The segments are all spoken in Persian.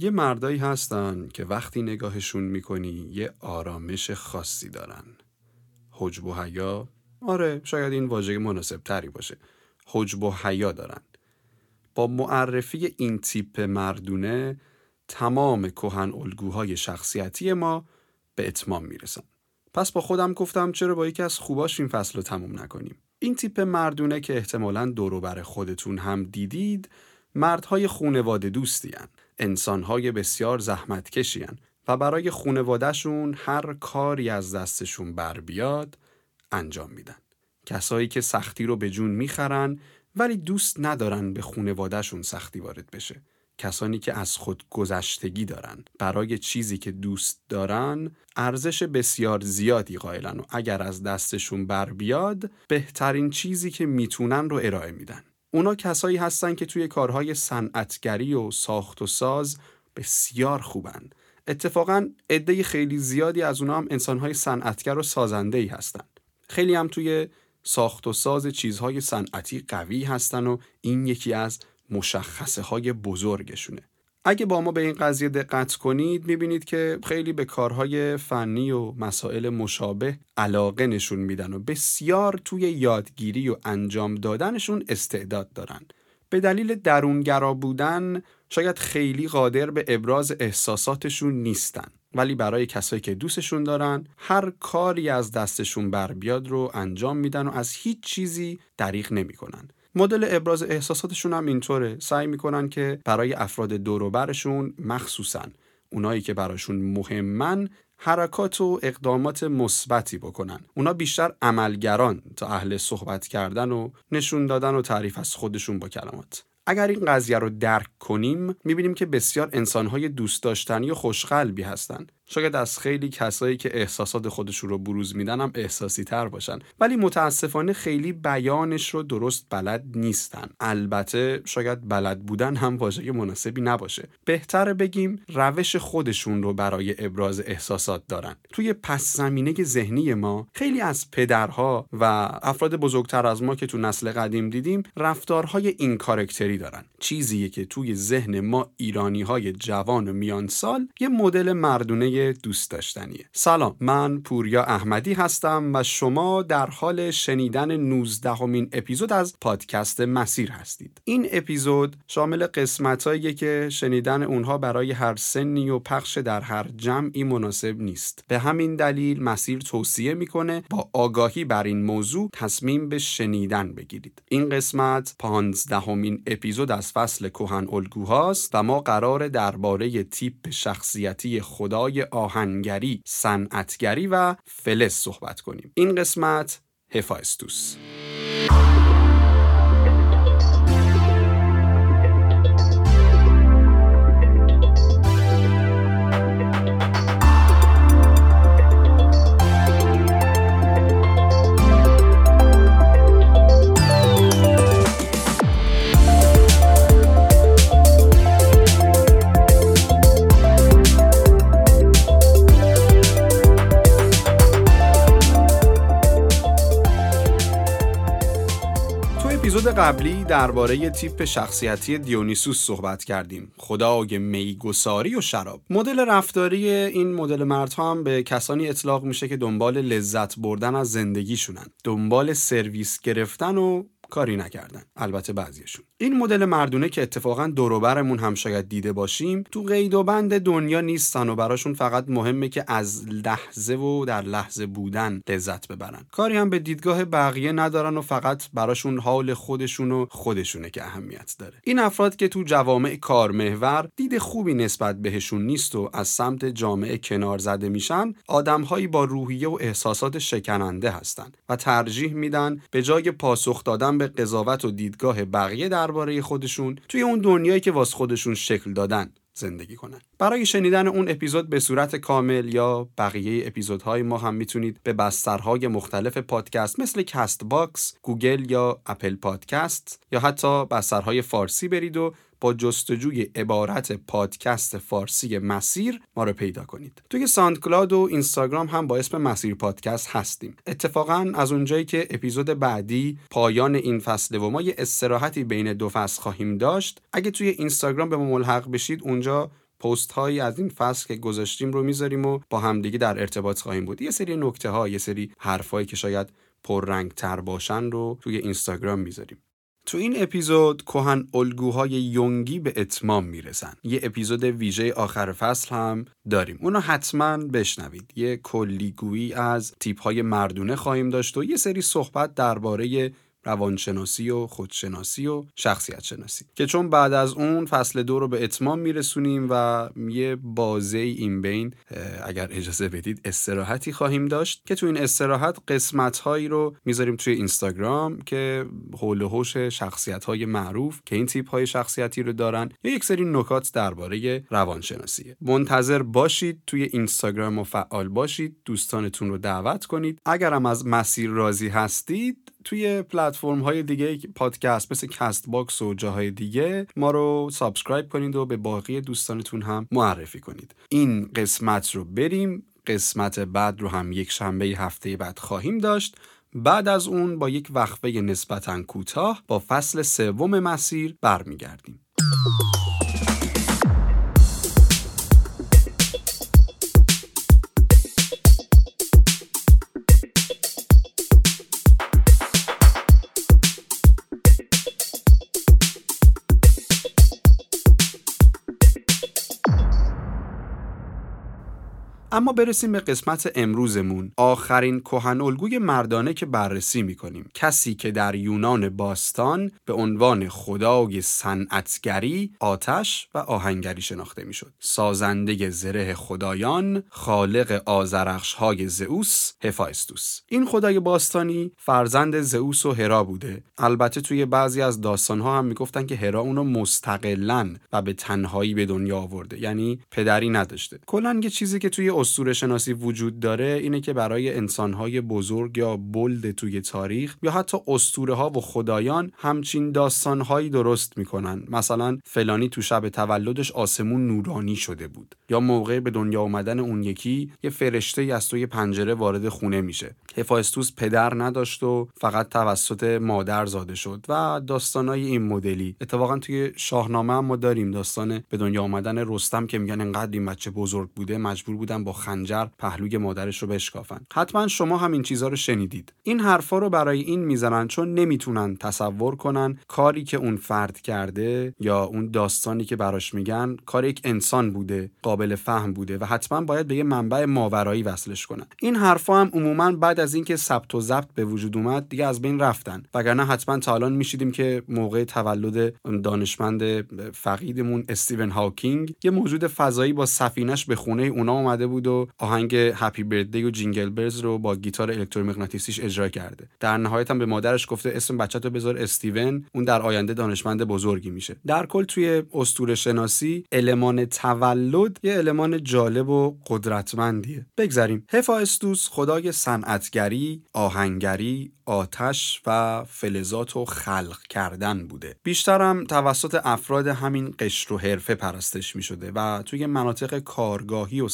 یه مردایی هستن که وقتی نگاهشون می‌کنی یه آرامش خاصی دارن. حجب و حیا آره شاید این واژه مناسب تری باشه. حجب و حیا دارن. با معرفی این تیپ مردونه تمام کهن الگوهای شخصیتی ما به اتمام می‌رسن. پس با خودم گفتم چرا با یکی از خوباش این فصل رو تموم نکنیم. این تیپ مردونه که احتمالا دوروبر خودتون هم دیدید مردهای خونواده دوستی هن. انسانهای بسیار زحمت کشی و برای خونوادهشون هر کاری از دستشون بر بیاد انجام میدن. کسایی که سختی رو به جون می‌خرن ولی دوست ندارن به خونوادهشون سختی وارد بشه. کسانی که از خود گذشتگی دارن برای چیزی که دوست دارن ارزش بسیار زیادی قائلن و اگر از دستشون بر بیاد بهترین چیزی که می‌تونن رو ارائه میدن اونا کسایی هستن که توی کارهای صنعتگری و ساخت و ساز بسیار خوبن. اتفاقا عده خیلی زیادی از اونا هم انسانهای صنعتگر و سازنده ای هستن. خیلی هم توی ساخت و ساز چیزهای صنعتی قوی هستن و این یکی از مشخصه های بزرگشونه. اگه با ما به این قضیه دقت کنید می‌بینید که خیلی به کارهای فنی و مسائل مشابه علاقه نشون میدن و بسیار توی یادگیری و انجام دادنشون استعداد دارن. به دلیل درونگرا بودن شاید خیلی قادر به ابراز احساساتشون نیستن. ولی برای کسایی که دوستشون دارن هر کاری از دستشون بر بیاد رو انجام میدن و از هیچ چیزی دریغ نمی‌کنن. مدل ابراز احساساتشون هم اینطوره. سعی می‌کنن که برای افراد دوروبرشون مخصوصا اونایی که براشون مهمن حرکات و اقدامات مثبتی بکنن. اونا بیشتر عملگران تا اهل صحبت کردن و نشون دادن و تعریف از خودشون با کلمات. اگر این قضیه رو درک کنیم می‌بینیم که بسیار انسانهای دوست داشتنی و خوشقلبی هستند شاید از خیلی کسایی که احساسات خودشون رو بروز میدن هم احساسی تر باشن. ولی متاسفانه خیلی بیانش رو درست بلد نیستن. البته شاید بلد بودن هم واژه مناسبی نباشه. بهتر بگیم روش خودشون رو برای ابراز احساسات دارن. توی پس زمینه ذهنی ما خیلی از پدرها و افراد بزرگتر از ما که تو نسل قدیم دیدیم رفتارهای این کارکتری دارن. چیزیه که توی ذهن ما ایرانی های جوان و میان سال یه مدل مردونه دوست داشتنیه سلام من پوریا احمدی هستم و شما در حال شنیدن 19 همین اپیزود از پادکست مسیر هستید. این اپیزود شامل قسمتهایی که شنیدن اونها برای هر سنی و پخش در هر جمعی مناسب نیست. به همین دلیل مسیر توصیه می‌کنه با آگاهی بر این موضوع تصمیم به شنیدن بگیرید. این قسمت پانزدهمین اپیزود از فصل کهن الگوهاست و ما قرار درباره تیپ شخصیتی خدای آهنگری، صنعتگری و فلز صحبت کنیم. این قسمت هفایستوس. قبلی درباره تیپ شخصیتی دیونیسوس صحبت کردیم. خدای میگساری و شراب. مدل رفتاری این مدل مردها هم به کسانی اطلاق میشه که دنبال لذت بردن از زندگیشونن. دنبال سرویس گرفتن و کاری نکردن. البته بعضیشون. این مدل مردونه که اتفاقا دوروبرمون هم شاید دیده باشیم تو قید و بند دنیا نیستن و براشون فقط مهمه که از لحظه و در لحظه بودن لذت ببرن. کاری هم به دیدگاه بقیه ندارن و فقط براشون حال خودشون و خودشونه که اهمیت داره. این افراد که تو جوامع کارمحور دید خوبی نسبت بهشون نیست و از سمت جامعه کنار زده میشن آدمهایی با روحیه و احساسات شکننده هستند و ترجیح میدن به جای پاسخ دادن به قضاوت و دیدگاه بقیه درباره خودشون توی اون دنیایی که واس خودشون شکل دادن زندگی کنن. برای شنیدن اون اپیزود به صورت کامل یا بقیه اپیزودهای ما هم می‌تونید به بسترهای مختلف پادکست مثل Castbox، گوگل یا Apple Podcast یا حتی بسترهای فارسی برید و با جستجوی عبارت پادکست فارسی مسیر ما رو پیدا کنید. توی SoundCloud و اینستاگرام هم با اسم مسیر پادکست هستیم. اتفاقا از اونجایی که اپیزود بعدی پایان این فصل و ما یه استراحتی بین دو فصل خواهیم داشت اگه توی اینستاگرام به ما ملحق بشید اونجا پست هایی از این فصل که گذاشتیم رو می‌ذاریم و با همدیگه در ارتباط خواهیم بود. یه سری نکته ها یه سری حرفایی که شاید پررنگ تر باشن رو توی اینستاگرام می‌ذاریم. تو این اپیزود کهن الگوهای یونگی به اتمام می‌رسن. یه اپیزود ویژه آخر فصل هم داریم. اونو حتما بشنوید. یه کلیگویی از تیپ های مردونه خواهیم داشت و یه سری صحبت درباره روانشناسی و خودشناسی و شخصیت شناسی که چون بعد از اون فصل دو رو به اتمام میرسونیم و یه بازه این بین اگر اجازه بدید استراحتی خواهیم داشت که تو این استراحت قسمت هایی رو می‌ذاریم توی اینستاگرام که حول و حوش شخصیت های معروف که این تیپ های شخصیتی رو دارن یا یک سری نکات درباره روانشناسیه. منتظر باشید توی اینستاگرام و فعال باشید دوستانتون رو دعوت کنید. اگرم از مسیر راضی هستید توی پلتفرم های دیگه پادکست مثل Castbox و جاهای دیگه ما رو subscribe کنید و به باقی دوستانتون هم معرفی کنید. این قسمت رو بریم. قسمت بعد رو هم یک شنبه هفته بعد خواهیم داشت. بعد از اون با یک وقفه نسبتا کوتاه با فصل سوم مسیر برمیگردیم. اما برسیم به قسمت امروزمون. آخرین کهن الگوی مردانه که بررسی می‌کنیم. کسی که در یونان باستان به عنوان خدای صنعتگری آتش و آهنگری شناخته می‌شد. سازنده زره خدایان خالق آزرخش های زئوس هفایستوس این خدای باستانی فرزند زئوس و هرا بوده. البته توی بعضی از داستانها هم می‌گفتن که هرا اونو مستقلا و به تنهایی به دنیا آورده. یعنی پدری نداشته. کلا یه چیزی که توی اسطوره شناسی وجود داره اینه که برای انسانهای بزرگ یا بلد توی تاریخ یا حتی اسطوره ها و خدایان همچین داستانهایی درست می‌کنن. مثلا فلانی تو شب تولدش آسمون نورانی شده بود یا موقع به دنیا آمدن اون یکی یه فرشته از توی پنجره وارد خونه میشه. هفایستوس پدر نداشت و فقط توسط مادر زاده شد و داستانای این مدلی. اتفاقا توی شاهنامه هم ما داریم داستان به دنیا آمدن رستم که میگن انقدر این بچه بزرگ بوده مجبور بودن با خنجر پهلوی مادرش رو بشکافن. حتما شما هم این چیزها رو شنیدید. این حرفا رو برای این می‌زنن چون نمی‌تونن تصور کنن کاری که اون فرد کرده یا اون داستانی که براش میگن کار یک انسان بوده قابل فهم بوده و حتما باید به یه منبع ماورایی وصلش کنن. این حرفا هم عموما بعد از اینکه ثبت و ضبط به وجود اومد دیگه از بین رفتن. وگرنه حتما تا الان میشنیدیم که موقع تولد دانشمند فقیدمون استیون هاکینگ یه موجود فضایی با سفینش به خونه اونا اومده بود و آهنگ Happy Birthday و Jingle Bells رو با گیتار الکترومغناطیسیش اجرا کرده. در نهایت هم به مادرش گفته اسم بچه تو بذار استیون اون در آینده دانشمند بزرگی میشه. در کل توی اسطوره شناسی المان تولد یه المان جالب و قدرتمندیه. بگذریم. هفایستوس خدای صنعتگری آهنگری آتش و فلزات و خلق کردن بوده. بیشترم توسط افراد همین قشر و حرفه پرستش می شده و توی مناطق کارگاهی و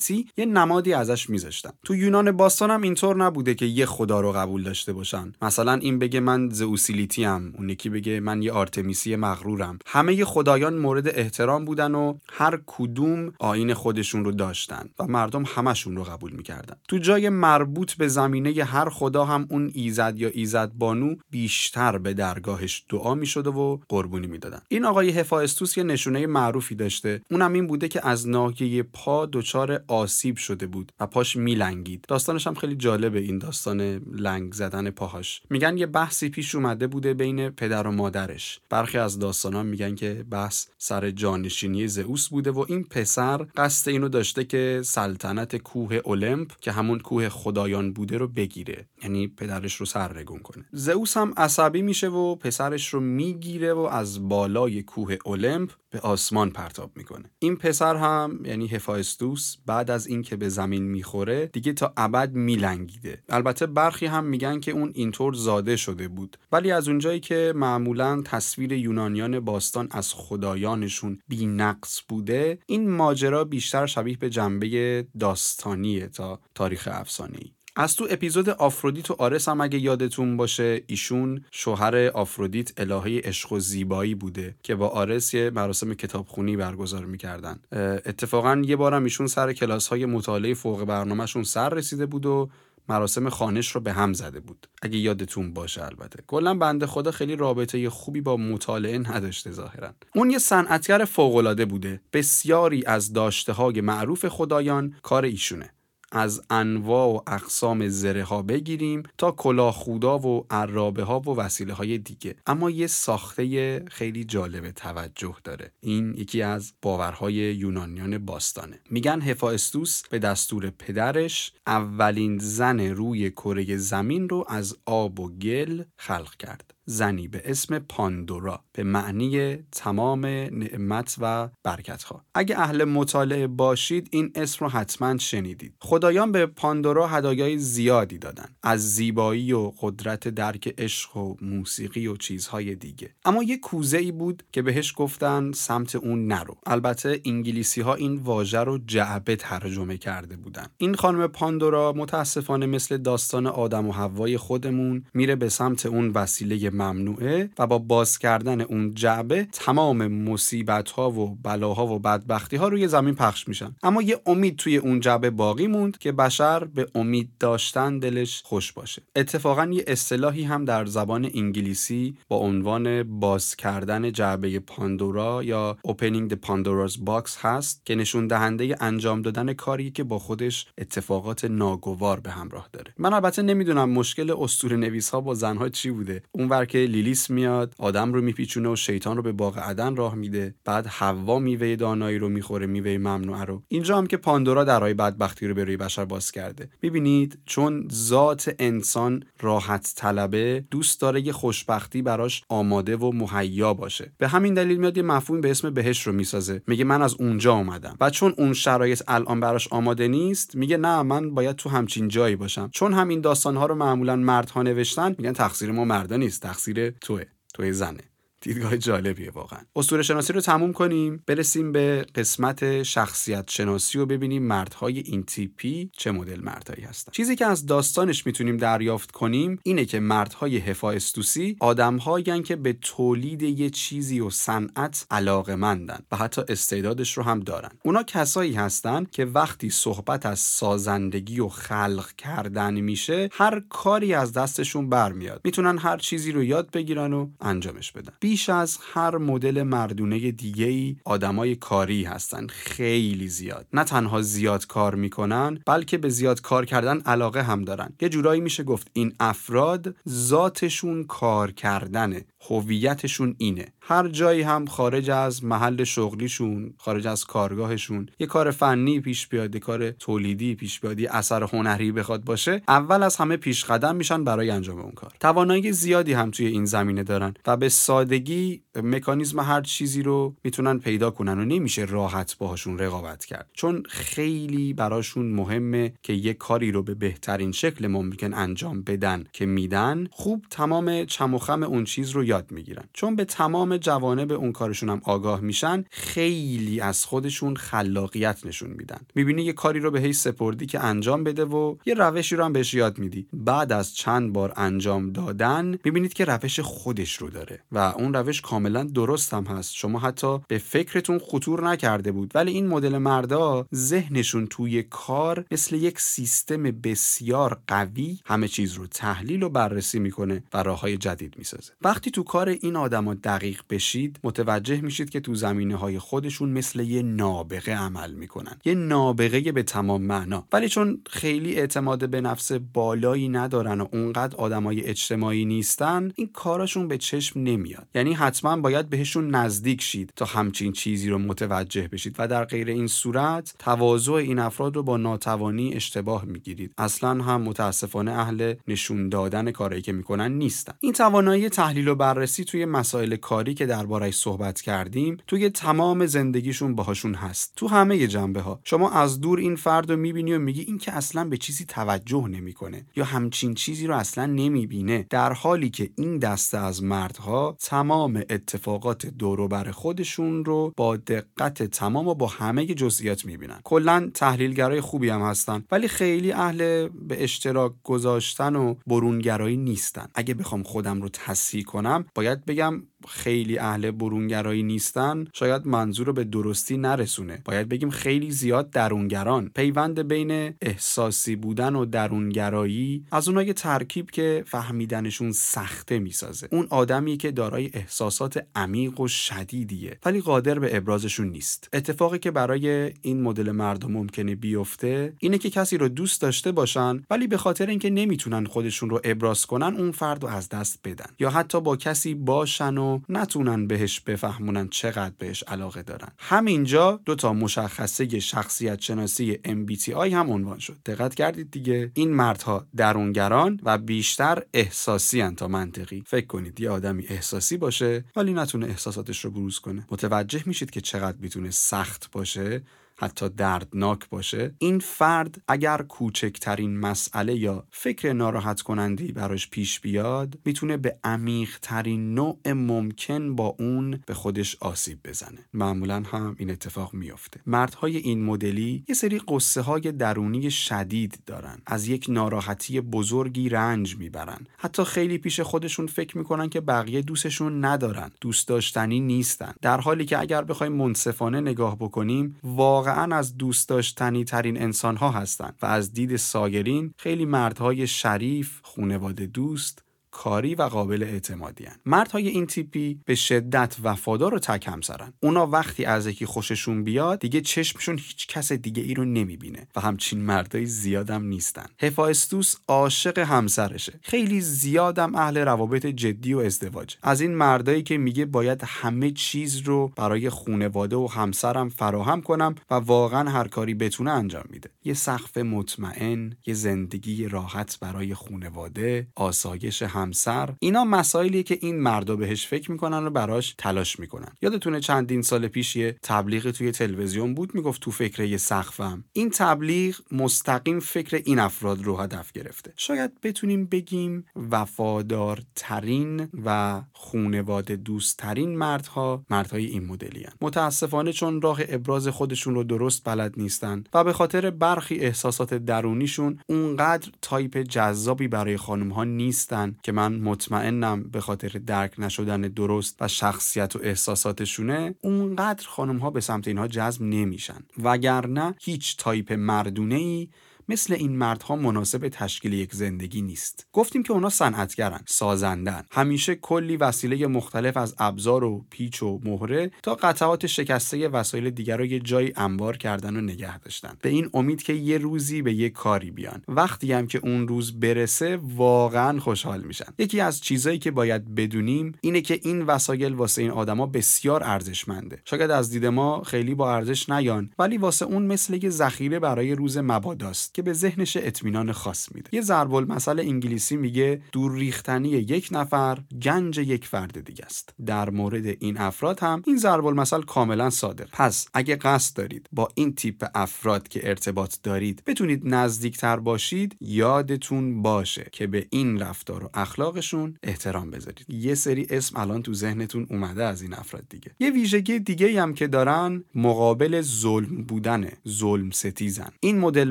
صنعتی یه نمادی ازش میذاشتن. تو یونان باستان هم اینطور نبوده که یه خدا رو قبول داشته باشن. مثلا این بگه من زئوسیلیتی ام اون یکی بگه من یه آرتمیسی مغرورم. همه خدایان مورد احترام بودن و هر کدوم آین خودشون رو داشتن و مردم همشون رو قبول می‌کردن. تو جای مربوط به زمینه هر خدا هم اون ایزد یا ایزد بانو بیشتر به درگاهش دعا می‌شده و قربونی می‌دادن. این آقای هفایستوس یه نشونه معروفی داشته. اونم این بوده که از ناحیه پا دچار آسیب شده بود و پاش میلنگید. داستانش هم خیلی جالبه این داستان لنگ زدن پاهاش. میگن یه بحثی پیش اومده بوده بین پدر و مادرش. برخی از داستانا میگن که بحث سر جانشینی زئوس بوده و این پسر قصد اینو داشته که سلطنت کوه اولمپ که همون کوه خدایان بوده رو بگیره. یعنی پدرش رو سرنگون کنه. زئوس هم عصبی میشه و پسرش رو می‌گیره و از بالای کوه اولمپ به آسمان پرتاب می‌کنه. این پسر هم یعنی هفایستوس بعد از اینکه به زمین می‌خوره دیگه تا ابد میلنگیده. البته برخی هم میگن که اون اینطور زاده شده بود. ولی از اونجایی که معمولا تصویر یونانیان باستان از خدایانشون بی نقص بوده این ماجرا بیشتر شبیه به جنبه داستانیه تا تاریخ افسانه‌ای. از تو اپیزود آفرودیت و آرس هم اگه یادتون باشه ایشون شوهر آفرودیت الهه عشق و زیبایی بوده که با آرس یه مراسم کتابخونی برگزار می‌کردن. اتفاقا یه بارم ایشون سر کلاس های مطالعه فوق برنامهشون سر رسیده بود و مراسم خانش رو به هم زده بود. اگه یادتون باشه البته. کلا بنده خدا خیلی رابطه خوبی با مطالعه نداشته ظاهرا. اون یه صنعتگر فوقالعاده بوده. بسیاری از داشته های معروف خدایان کار ایشونه. از انواع و اقسام زره ها بگیریم تا کلاه خودا و عرابه ها و وسیله های دیگه. اما یه ساخته خیلی جالب توجه داره. این یکی از باورهای یونانیان باستانه. میگن هفاستوس به دستور پدرش اولین زن روی کره زمین رو از آب و گل خلق کرد. زنی به اسم پاندورا به معنی تمام نعمت و برکت ها اگه اهل مطالعه باشید این اسم رو حتما شنیدید. خدایان به پاندورا هدایای زیادی دادن. از زیبایی و قدرت درک عشق و موسیقی و چیزهای دیگه. اما یه کوزه ای بود که بهش گفتن سمت اون نرو. البته انگلیسی ها این واژه رو جعبه ترجمه کرده بودن. این خانم پاندورا متاسفانه مثل داستان آدم و حوای خودمون میره به سمت اون وسیله ممنوعه و با باز کردن اون جعبه تمام مصیبت ها و بلاها و بدبختی ها روی زمین پخش میشن. اما یه امید توی اون جعبه باقی موند که بشر به امید داشتن دلش خوش باشه. اتفاقا یه اصطلاحی هم در زبان انگلیسی با عنوان باز کردن جعبه پاندورا یا opening the Pandora's box هست که نشون دهنده انجام دادن کاری که با خودش اتفاقات ناگوار به همراه داره. من البته نمی‌دونم مشکل اسطوره نویس ها با زنها چی بوده. اونور که لیلیس میاد آدم رو میپیچونه و شیطان رو به باغ عدن راه میده. بعد حوا میوه دانایی رو می‌خوره میوه ممنوعه رو. اینجا هم که پاندورا درهای بدبختی رو به روی بشر باز کرده. می‌بینید؟ چون ذات انسان راحت طلبه دوست داره یه خوشبختی براش آماده و مهیا باشه. به همین دلیل میاد یه مفهوم به اسم بهش رو می‌سازه. میگه من از اونجا اومدم. و چون اون شرایط الان براش آماده نیست میگه نه من باید تو همچین جایی باشم. چون همین داستان ها رو معمولا مردها نوشتن میگن تقصیر ما مردا نیست. تقصیر توه توی زنه. دیدگاه جالبیه واقعا. اسطوره شناسی رو تموم کنیم برسیم به قسمت شخصیت شناسی و ببینیم مردهای این تیپی چه مدل مردهایی هستن. چیزی که از داستانش می‌تونیم دریافت کنیم اینه که مردهای هفاستوسی آدمهایی که به تولید یه چیزی و صنعت علاقمندن و حتی استعدادش رو هم دارن. اونا کسایی هستن که وقتی صحبت از سازندگی و خلق کردن میشه هر کاری از دستشون برمیاد. می‌تونن هر چیزی رو یاد بگیرن و انجامش بدن. بیش از هر مدل مردونه دیگه ای آدمای کاری هستن خیلی زیاد. نه تنها زیاد کار می‌کنن بلکه به زیاد کار کردن علاقه هم دارن. یه جورایی میشه گفت این افراد ذاتشون کار کردنه هویتشون اینه. هر جایی هم خارج از محل شغلیشون خارج از کارگاهشون یه کار فنی پیش بیاد کار تولیدی پیش بیاد اثر هنری بخواد باشه اول از همه پیش قدم میشن برای انجام اون کار. توانایی زیادی هم توی این زمینه دارن و به سادگی مکانیزم هر چیزی رو می‌تونن پیدا کنن و نمیشه راحت باهاشون رقابت کرد. چون خیلی براشون مهمه که یه کاری رو به بهترین شکل ممکن انجام بدن که میدن. خوب تمام چم و خم اون چیز رو یاد می‌گیرن. چون به تمام جوانب اون کارشون هم آگاه میشن خیلی از خودشون خلاقیت نشون میدن. می‌بینی یه کاری رو به هی سپردی که انجام بده و یه روشی رو هم بهش یاد میدی. بعد از چند بار انجام دادن می‌بینید که روش خودش رو داره و اون روش کاملا درست هم هست. شما حتی به فکرتون خطور نکرده بود. ولی این مدل مردا ذهنشون توی کار مثل یک سیستم بسیار قوی همه چیز رو تحلیل و بررسی می‌کنه و راههای جدید می‌سازه. وقتی تو کار این آدما دقیق بشید متوجه میشید که تو زمینه های خودشون مثل یه نابغه عمل می‌کنن. یه نابغه به تمام معنا. ولی چون خیلی اعتماد به نفس بالایی ندارن و اونقدر آدمای اجتماعی نیستن این کارشون به چشم نمیاد. یعنی حتما باید بهشون نزدیک شید تا همچین چیزی رو متوجه بشید و در غیر این صورت تواضع این افراد رو با ناتوانی اشتباه می‌گیرید. اصلا هم متاسفانه اهل نشون دادن کاری که می‌کنن نیستن. این توانایی تحلیل و بررسی توی مسائل کاری که دربارش صحبت کردیم توی تمام زندگیشون باهاشون هست تو همه جنبه ها شما از دور این فرد رو می‌بینی و میگی این که اصلا به چیزی توجه نمی‌کنه یا همچین چیزی رو اصلا نمی‌بینه. در حالی که این دسته از مردها تمام اتفاقات دور بر خودشون رو با دقت تمام و با همه جزئیات می‌بینن. کلا تحلیلگرای خوبی هم هستن ولی خیلی اهل به اشتراک گذاشتن و برونگرایی نیستن. اگه بخوام خودم رو تصحیح کنم باید بگم خیلی اهل برونگرایی نیستن شاید منظور رو به درستی نرسونه. باید بگیم خیلی زیاد درونگران. پیوند بین احساسی بودن و درونگرایی از اونای ترکیب که فهمیدنشون سخته می‌سازه. اون آدمی که دارای احساسات عمیق و شدیدیه ولی قادر به ابرازشون نیست. اتفاقی که برای این مدل مردم ممکنه بیفته اینه که کسی رو دوست داشته باشن ولی به خاطر اینکه نمی‌تونن خودشون رو ابراز کنن اون فرد رو از دست بدن. یا حتی با کسی باشن نتونن بهش بفهمونن چقدر بهش علاقه دارن. همینجا دو تا مشخصه شخصیت شناسی MBTI هم عنوان شد. دقت کردید دیگه؟ این مردها درونگران و بیشتر احساسی تا منطقی. فکر کنید یه آدمی احساسی باشه ولی نتونه احساساتش رو بروز کنه. متوجه میشید که چقدر می‌تونه سخت باشه؟ حتی دردناک باشه این فرد اگر کوچکترین مسئله یا فکر ناراحت کنندی براش پیش بیاد می‌تونه به عمیق ترین نوع ممکن با اون به خودش آسیب بزنه. معمولا هم این اتفاق میافته. مردهای این مدلی یه سری قصه های درونی شدید دارن. از یک ناراحتی بزرگی رنج می‌برن. حتی خیلی پیش خودشون فکر می‌کنن که بقیه دوستشون ندارن. دوست داشتنی نیستن. در حالی که اگر بخوایم منصفانه نگاه بکنیم واقعا واقعا از دوست داشتنی ترین انسان ها هستند و از دید ساگرین خیلی مردهای شریف، خونواده دوست کاری و قابل اعتمادی هن. مردهای این تیپی به شدت وفادار و تک همسرن. اونا وقتی از یکی خوششون بیاد دیگه چشمشون هیچ کس دیگه ای رو نمی‌بینه و همچین مردای زیادم نیستن. هفاستوس عاشق همسرشه. خیلی زیادم اهل روابط جدی و ازدواج. از این مردایی که میگه باید همه چیز رو برای خونواده و همسرم فراهم کنم و واقعا هر کاری بتونه انجام میده. یه سقف مطمئن یه زندگی راحت برای خونواده آسایش هم همسر اینا مسائلیه که این مردا بهش فکر می‌کنن و براش تلاش می‌کنن. یادتونه چندین سال پیش یه تبلیغ توی تلویزیون بود می‌گفت تو فکر یه سقفم. این تبلیغ مستقیم فکر این افراد رو هدف گرفته. شاید بتونیم بگیم وفادارترین و خونواده دوستترین مردها مردهای این مدلی هن. متاسفانه چون راه ابراز خودشون رو درست بلد نیستن و به خاطر برخی احساسات درونیشون اونقدر تایپ جذابی برای خانم ها نیستن که من مطمئنم به خاطر درک نشدن درست و شخصیت و احساساتشونه اونقدر خانم ها به سمت اینها جذب نمیشن. وگرنه هیچ تایپ مردونه ای مثل این مردها مناسب تشکیل یک زندگی نیست. گفتیم که اونا صنعتگرن سازندن. همیشه کلی وسیله مختلف از ابزار و پیچ و مهره تا قطعات شکسته وسایل دیگر رو یه جایی انبار کردن و نگه داشتن. به این امید که یه روزی به یه کاری بیان. وقتی هم که اون روز برسه واقعا خوشحال میشن. یکی از چیزایی که باید بدونیم اینه که این وسایل واسه این آدما بسیار ارزشمنده. شاید از دید ما خیلی با ارزش نیان ولی واسه اون مثل یه ذخیره برای روز مباداست به ذهنش اطمینان خاص میده. یه ضرب المثل انگلیسی میگه دور ریختنی یک نفر گنج یک فرد دیگه است. در مورد این افراد هم این ضرب المثل کاملا صادق. پس اگه قصد دارید با این تیپ افراد که ارتباط دارید بتونید نزدیکتر باشید یادتون باشه که به این رفتار و اخلاقشون احترام بذارید. یه سری اسم الان تو ذهنتون اومده از این افراد دیگه. یه ویژگی دیگه هم که دارن مقابل ظلم بودنه ظلم ستیزن. این مدل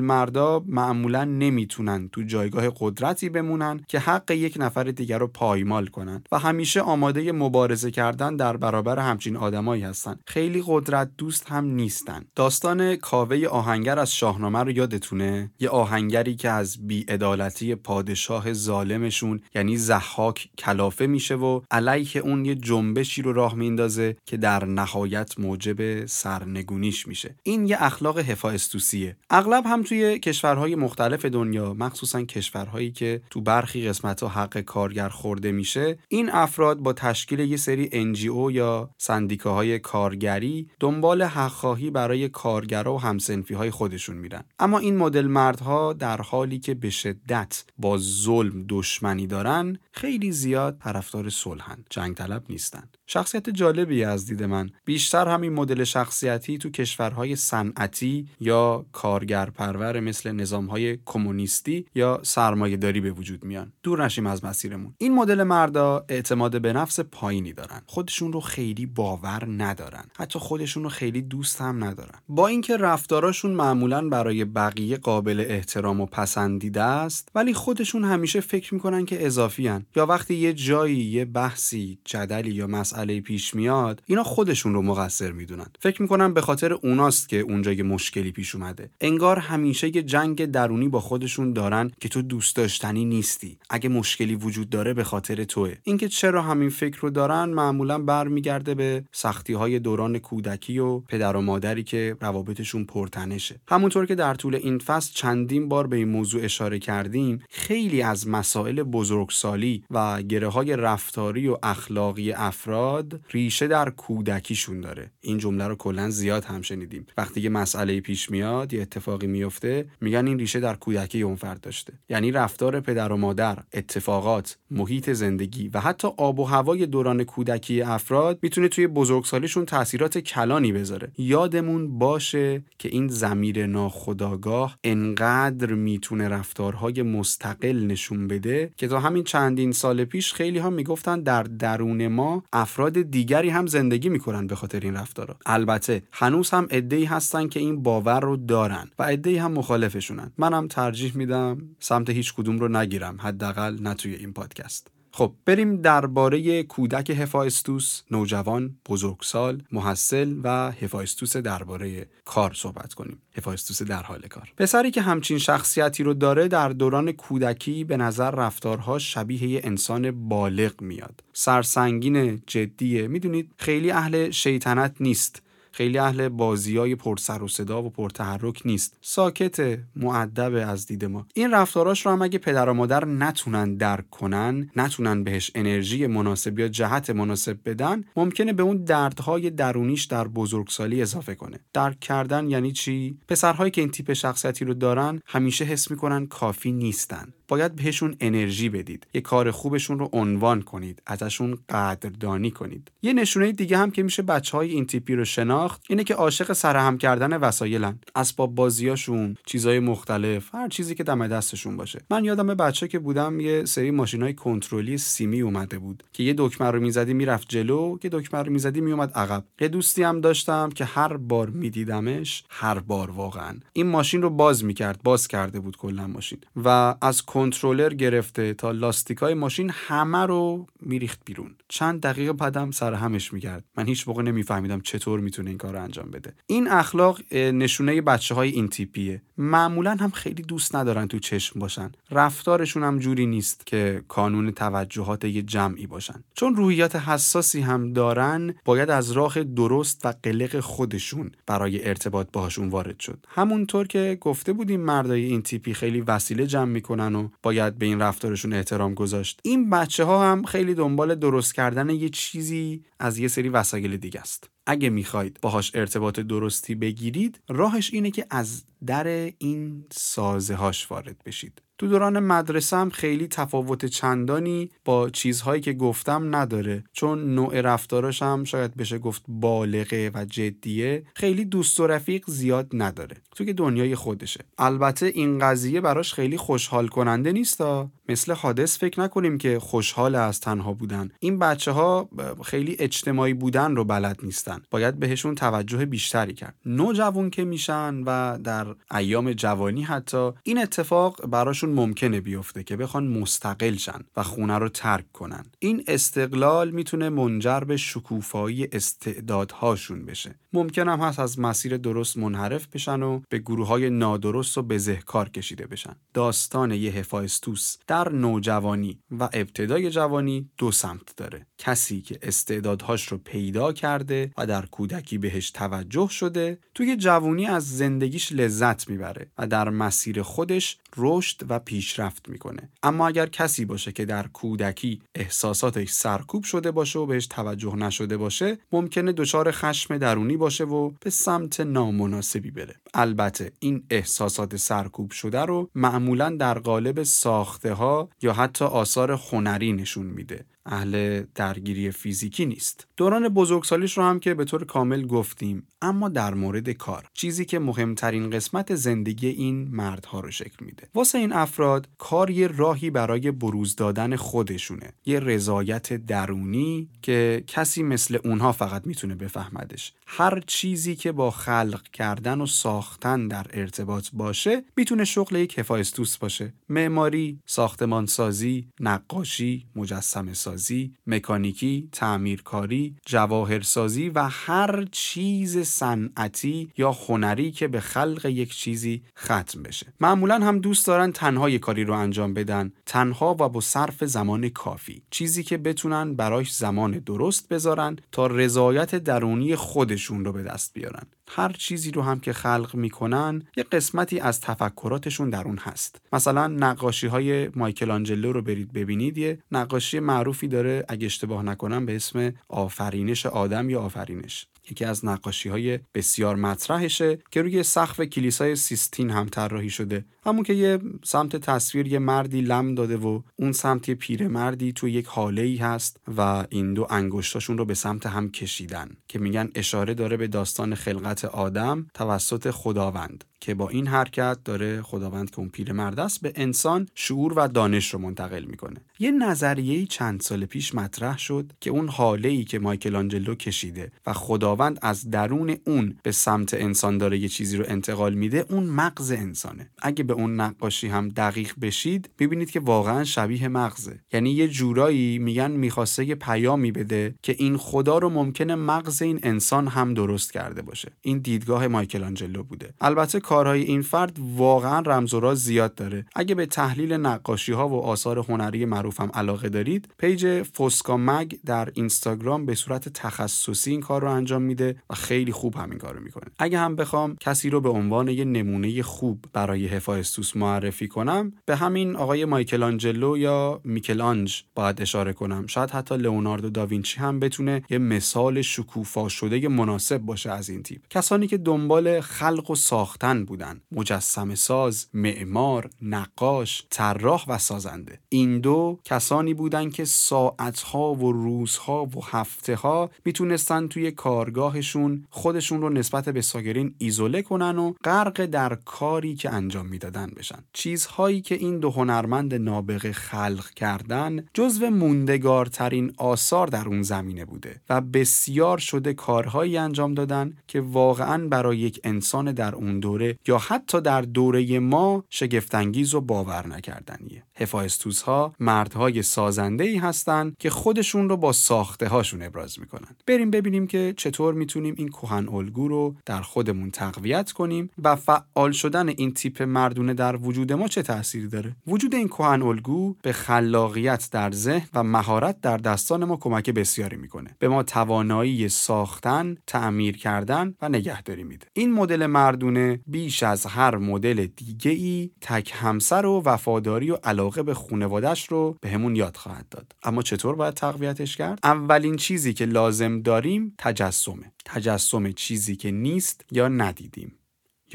مردا معمولا نمی‌تونن تو جایگاه قدرتی بمونن که حق یک نفر دیگر رو پایمال کنن. و همیشه آماده مبارزه کردن در برابر همچین آدمایی هستن. خیلی قدرت دوست هم نیستن. داستان کاوه آهنگر از شاهنامه رو یادتونه؟ یه آهنگری که از بیعدالتی پادشاه ظالمشون یعنی زحاک کلافه میشه و علیه اون یه جنبشی رو راه میندازه که در نهایت موجب سرنگونیش میشه. این یه اخلاق هفاستوسیه اغلب هم توی کشورهای مختلف دنیا مخصوصا کشورهایی که تو برخی قسمت ها حق کارگر خورده میشه این افراد با تشکیل یه سری NGO یا سندیکاهای کارگری دنبال حقخواهی برای کارگرا و همسنفی های خودشون میرن. اما این مدل مردها در حالی که به شدت با ظلم دشمنی دارن خیلی زیاد طرفدار صلحن جنگ طلب نیستن. شخصیت جالبی از دید من. بیشتر همین مدل شخصیتی تو کشورهای صنعتی یا کارگرپرور مثل نظامهای کمونیستی یا سرمایهداری به وجود میان. دور نشیم از مسیرمون. این مدل مردا اعتماد به نفس پایینی دارن. خودشون رو خیلی باور ندارن. حتی خودشون رو خیلی دوست هم ندارن. با اینکه رفتاراشون معمولا برای بقیه قابل احترام و پسندیده است ولی خودشون همیشه فکر می‌کنن که اضافی یا وقتی یه جایی یه بحثی جدلی یا مسئله پیش میاد اینا خودشون رو مقصر می‌دونن. فکر می‌کنن به خاطر اوناست که اونجا یه مشکلی پیش اومده. انگار همیشه یه جنگ درونی با خودشون دارن که تو دوست داشتنی نیستی. اگه مشکلی وجود داره به خاطر توه. اینکه چرا همین فکر رو دارن معمولا برمیگرده به سختی های دوران کودکی و پدر و مادری که روابطشون پرتنشه. همونطور که در طول این فصل چندین بار به این موضوع اشاره کردیم خیلی از مسائل بزرگسالی و گره های رفتاری و اخلاقی افراد ریشه در کودکیشون داره. این جمله رو کلا زیاد هم شنیدیم. وقتی یه مسئله پیش میاد یه اتفاقی میفته میگن این ریشه در کودکی اون فرد داشته. یعنی رفتار پدر و مادر اتفاقات محیط زندگی و حتی آب و هوای دوران کودکی افراد می‌تونه توی بزرگسالیشون تاثیرات کلانی بذاره. یادمون باشه که این زمیر ناخداگاه انقدر می‌تونه رفتارهای مستقل نشون بده که تا همین چندین سال پیش خیلی ها می‌گفتن در درون ما افراد دیگری هم زندگی می‌کنن به خاطر این رفتارا. البته هنوز هم عده‌ای هستن که این باور رو دارن و عده‌ای هم مخالفشونن منم ترجیح میدم سمت هیچ کدوم رو نگیرم حداقل نه توی این پادکست. خب بریم درباره کودک هفایستوس نوجوان بزرگسال محصل و هفایستوس درباره کار صحبت کنیم. هفایستوس در حال کار. پسری که همچین شخصیتی رو داره در دوران کودکی به نظر رفتارها شبیه انسان بالغ میاد. سرسنگین جدیه. می‌دونید خیلی اهل شیطنت نیست. خیلی اهل بازی های پر سر و صدا و پرتحرک نیست. ساکت معدب از دید ما. این رفتاراش رو هم اگه پدر و مادر نتونن درک کنن نتونن بهش انرژی مناسب یا جهت مناسب بدن ممکنه به اون دردهای درونیش در بزرگسالی اضافه کنه. درک کردن یعنی چی؟ پسرهایی که این تیپ شخصیتی رو دارن همیشه حس می‌کنن کافی نیستن. باید بهشون انرژی بدید. یه کار خوبشون رو عنوان کنید. ازشون قدردانی کنید. یه نشونه دیگه هم که میشه بچه های این تیپی رو شناخت اینه که عاشق سرهم کردن وسایلن. اسباب بازیاشون چیزای مختلف هر چیزی که دم دستشون باشه. من یادم بچه که بودم یه سری ماشینای کنترلی سیمی اومده بود که یه دکمه رو می‌زدی می‌رفت جلو. که دکمه رو می‌زدی میومد عقب. یه دوستی هم داشتم که هر بار میدیدمش هر بار واقعا. این ماشین رو باز می‌کرد باز کرده بود کلا ماشین. و از کنترلر گرفته تا لاستیکای ماشین همه رو میریخت بیرون. چند دقیقه بعدم سر همش میگرد. من هیچ موقع نمیفهمیدم چطور می‌تونه این کار رو انجام بده. این اخلاق نشونه بچه های این تیپیه. معمولا هم خیلی دوست ندارن تو چشم باشن. رفتارشون هم جوری نیست که کانون توجهات یه جمعی باشن. چون روحیات حساسی هم دارن باید از راه درست و قلق خودشون برای ارتباط باهاشون وارد شد. همونطور که گفته بودیم مردای این تیپی خیلی وسیله جمع می‌کنن و باید به این رفتارشون احترام گذاشت. این بچه ها هم خیلی دنبال درست کردن یه چیزی از یه سری وسایل دیگه است. اگه می‌خواید باهاش ارتباط درستی بگیرید راهش اینه که از در این سازه هاش وارد بشید. تو دوران مدرسه هم خیلی تفاوت چندانی با چیزهایی که گفتم نداره. چون نوع رفتاراش هم شاید بشه گفت بالغه و جدیه خیلی دوست و رفیق زیاد نداره. تو که دنیای خودشه. البته این قضیه براش خیلی خوشحال کننده نیستا؟ مثل حادث فکر نکنیم که خوشحال از تنها بودن. این بچه ها خیلی اجتماعی بودن رو بلد نیستن. باید بهشون توجه بیشتری کرد. نوجوان که میشن و در ایام جوانی حتی این اتفاق براشون ممکنه بیفته که بخوان مستقل شن و خونه رو ترک کنن. این استقلال می‌تونه منجر به شکوفایی استعدادهاشون بشه. ممکن هم هست از مسیر درست منحرف بشن و به گروه های نادرست و بزهکار کشیده بشن. داستان یه هفایستوس در در نوجوانی و ابتدای جوانی دو سمت داره. کسی که استعدادهاش رو پیدا کرده و در کودکی بهش توجه شده توی جوانی از زندگیش لذت می‌بره و در مسیر خودش رشد و پیشرفت می‌کنه. اما اگر کسی باشه که در کودکی احساساتش سرکوب شده باشه و بهش توجه نشده باشه ممکنه دچار خشم درونی باشه و به سمت نامناسبی بره. البته این احساسات سرکوب شده رو معمولا در قالب ساخته ها یا حتی آثار هنری نشون میده. اهل درگیری فیزیکی نیست. دوران بزرگسالیش رو هم که به طور کامل گفتیم اما در مورد کار. چیزی که مهمترین قسمت زندگی این مردها رو شکل میده. واسه این افراد کار یه راهی برای بروز دادن خودشونه. یه رضایت درونی که کسی مثل اونها فقط می‌تونه بفهمدش. هر چیزی که با خلق کردن و ساختن در ارتباط باشه می‌تونه شغل یک هفایستوس باشه. معماری ساختمانسازی نقاشی مجسمه سازی مکانیکی تعمیرکاری جواهرسازی و هر چیز صنعتی یا هنری که به خلق یک چیزی ختم بشه. معمولا هم دوست دارن تنها یک کاری رو انجام بدن تنها و با صرف زمان کافی. چیزی که بتونن براش زمان درست بذارن تا رضایت درونی خودشون رو به دست بیارن. هر چیزی رو هم که خلق می‌کنن یه قسمتی از تفکراتشون در اون هست. مثلا نقاشی های مایکل آنجلو رو برید ببینید یه نقاشی معروفی داره اگه اشتباه نکنم به اسم آفرینش آدم یا آفرینش. یکی از نقاشی های بسیار مطرحشه که روی سقف کلیسای سیستین هم طراحی شده. همون که یه سمت تصویر یه مردی لم داده و اون سمت یه پیرمردی تو یک حاله ای هست و این دو انگشتاشون رو به سمت هم کشیدن که میگن اشاره داره به داستان خلقت آدم توسط خداوند. که با این حرکت داره خداوند که اون پیرمرد است به انسان شعور و دانش رو منتقل می‌کنه. یه نظریه چند سال پیش مطرح شد که اون هاله ای که مایکل آنجلو کشیده و خداوند از درون اون به سمت انسان داره یه چیزی رو انتقال میده اون مغز انسانه. اگه به اون نقاشی هم دقیق بشید ببینید که واقعا شبیه مغزه. یعنی یه جورایی میگن می‌خواسته یه پیامی بده که این خدا رو ممکنه مغز این انسان هم درست کرده باشه. این دیدگاه مایکل آنجلو بوده. البته کارهای این فرد واقعا رمز و راز زیاد داره. اگه به تحلیل نقاشی ها و آثار هنری معروف هم علاقه دارید page فوسکا مگ در اینستاگرام به صورت تخصصی این کار رو انجام میده و خیلی خوب همین کار می‌کنه. اگه هم بخوام کسی رو به عنوان یه نمونه خوب برای هفایستوس معرفی کنم به همین آقای مایکل آنجلو یا میکلانج باید اشاره کنم. شاید حتی لئوناردو داوینچی هم بتونه یه مثال شکوفا شده مناسب باشه از این تیپ. کسانی که دنبال خلق و ساختن بودن. مجسم ساز معمار نقاش طراح و سازنده. این دو کسانی بودن که ساعتها و روزها و هفته ها می‌تونستن توی کارگاهشون خودشون رو نسبت به ساگرین ایزوله کنن و غرق در کاری که انجام می‌دادن بشن. چیزهایی که این دو هنرمند نابغه خلق کردن جزو موندگارترین آثار در اون زمینه بوده و بسیار شده کارهایی انجام دادن که واقعا برای یک انسان در اون دوره یا حتی در دوره ما شگفتانگیز و باور نکردنیه. هفایستوس ها مردهای سازنده ای هستند که خودشون رو با ساخته هاشون ابراز می‌کنن. بریم ببینیم که چطور می‌تونیم این کهن الگو رو در خودمون تقویت کنیم و فعال شدن این تیپ مردونه در وجود ما چه تأثیری داره؟ وجود این کهن الگو به خلاقیت در ذهن و مهارت در دستان ما کمک بسیاری می‌کنه. به ما توانایی ساختن تعمیر کردن و نگهداری میده. این مدل مردونه بیش از هر مدل دیگه ای تک همسر و وفاداری و علاقه به خونوادش رو بهمون یاد خواهد داد. اما چطور باید تقویتش کرد؟ اولین چیزی که لازم داریم تجسمه. تجسم چیزی که نیست یا ندیدیم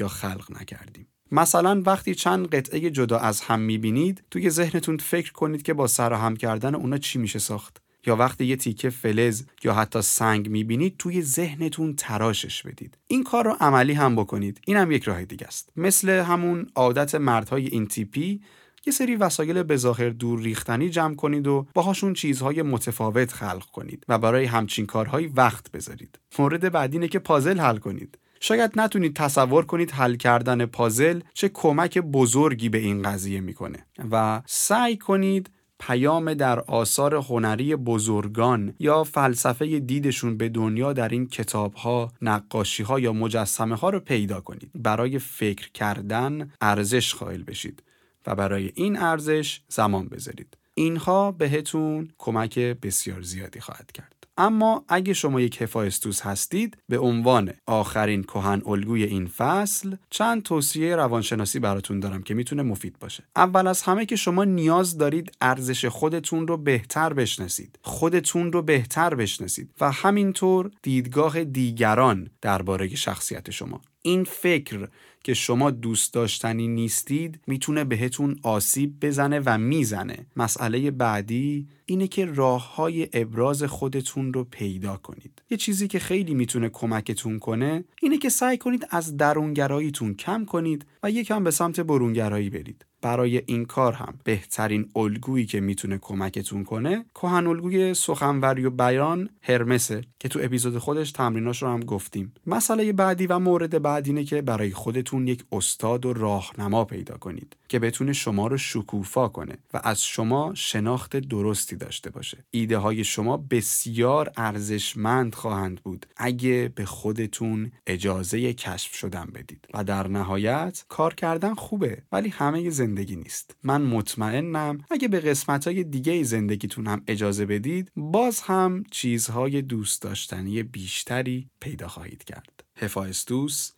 یا خلق نکردیم. مثلا وقتی چند قطعه جدا از هم می‌بینید توی ذهنتون فکر کنید که با سرهم کردن اونا چی میشه ساخت؟ یا وقتی یه تیکه فلز یا حتی سنگ می‌بینید توی ذهنتون تراشش بدید. این کار رو عملی هم بکنید. این هم یک راه دیگه است. مثل همون عادت مردهای این تیپی یه سری وسایل به ظاهر دور ریختنی جمع کنید و باهاشون چیزهای متفاوت خلق کنید و برای همچین کارهایی وقت بذارید. مورد بعدی اینه که پازل حل کنید. شاید نتونید تصور کنید حل کردن پازل چه کمک بزرگی به این قضیه می‌کنه و سعی کنید پیام در آثار هنری بزرگان یا فلسفه دیدشون به دنیا در این کتاب ها، نقاشی ها یا مجسمه ها رو پیدا کنید. برای فکر کردن ارزش قائل بشید و برای این ارزش زمان بذارید. اینها بهتون کمک بسیار زیادی خواهد کرد. اما اگه شما یک هفایستوس هستید به عنوان آخرین کهن الگوی این فصل چند توصیه روانشناسی براتون دارم که می‌تونه مفید باشه. اول از همه که شما نیاز دارید ارزش خودتون رو بهتر بشناسید. خودتون رو بهتر بشناسید و همینطور دیدگاه دیگران درباره شخصیت شما. این فکر که شما دوست داشتنی نیستید می‌تونه بهتون آسیب بزنه و می‌زنه. مسئله بعدی اینه که راه های ابراز خودتون رو پیدا کنید. یه چیزی که خیلی می‌تونه کمکتون کنه اینه که سعی کنید از درونگراییتون کم کنید و یکم به سمت برونگرایی برید. برای این کار هم بهترین الگویی که می‌تونه کمکتون کنه کهن الگوی سخنوری و بیان هرمسه که تو اپیزود خودش تمریناش رو هم گفتیم. مسئله بعدی و مورد بعد اینه که برای خودتون یک استاد و راهنما پیدا کنید که بتونه شما رو شکوفا کنه و از شما شناخت درستی داشته باشه. ایده های شما بسیار ارزشمند خواهند بود اگه به خودتون اجازه کشف شدن بدید. و در نهایت کار کردن خوبه ولی همه زندگی نیست. من مطمئنم اگه به قسمت های دیگه زندگیتون هم اجازه بدید باز هم چیزهای دوست داشتنی بیشتری پیدا خواهید کرد. هفایستوس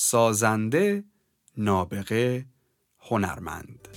سازنده نابغه هنرمند.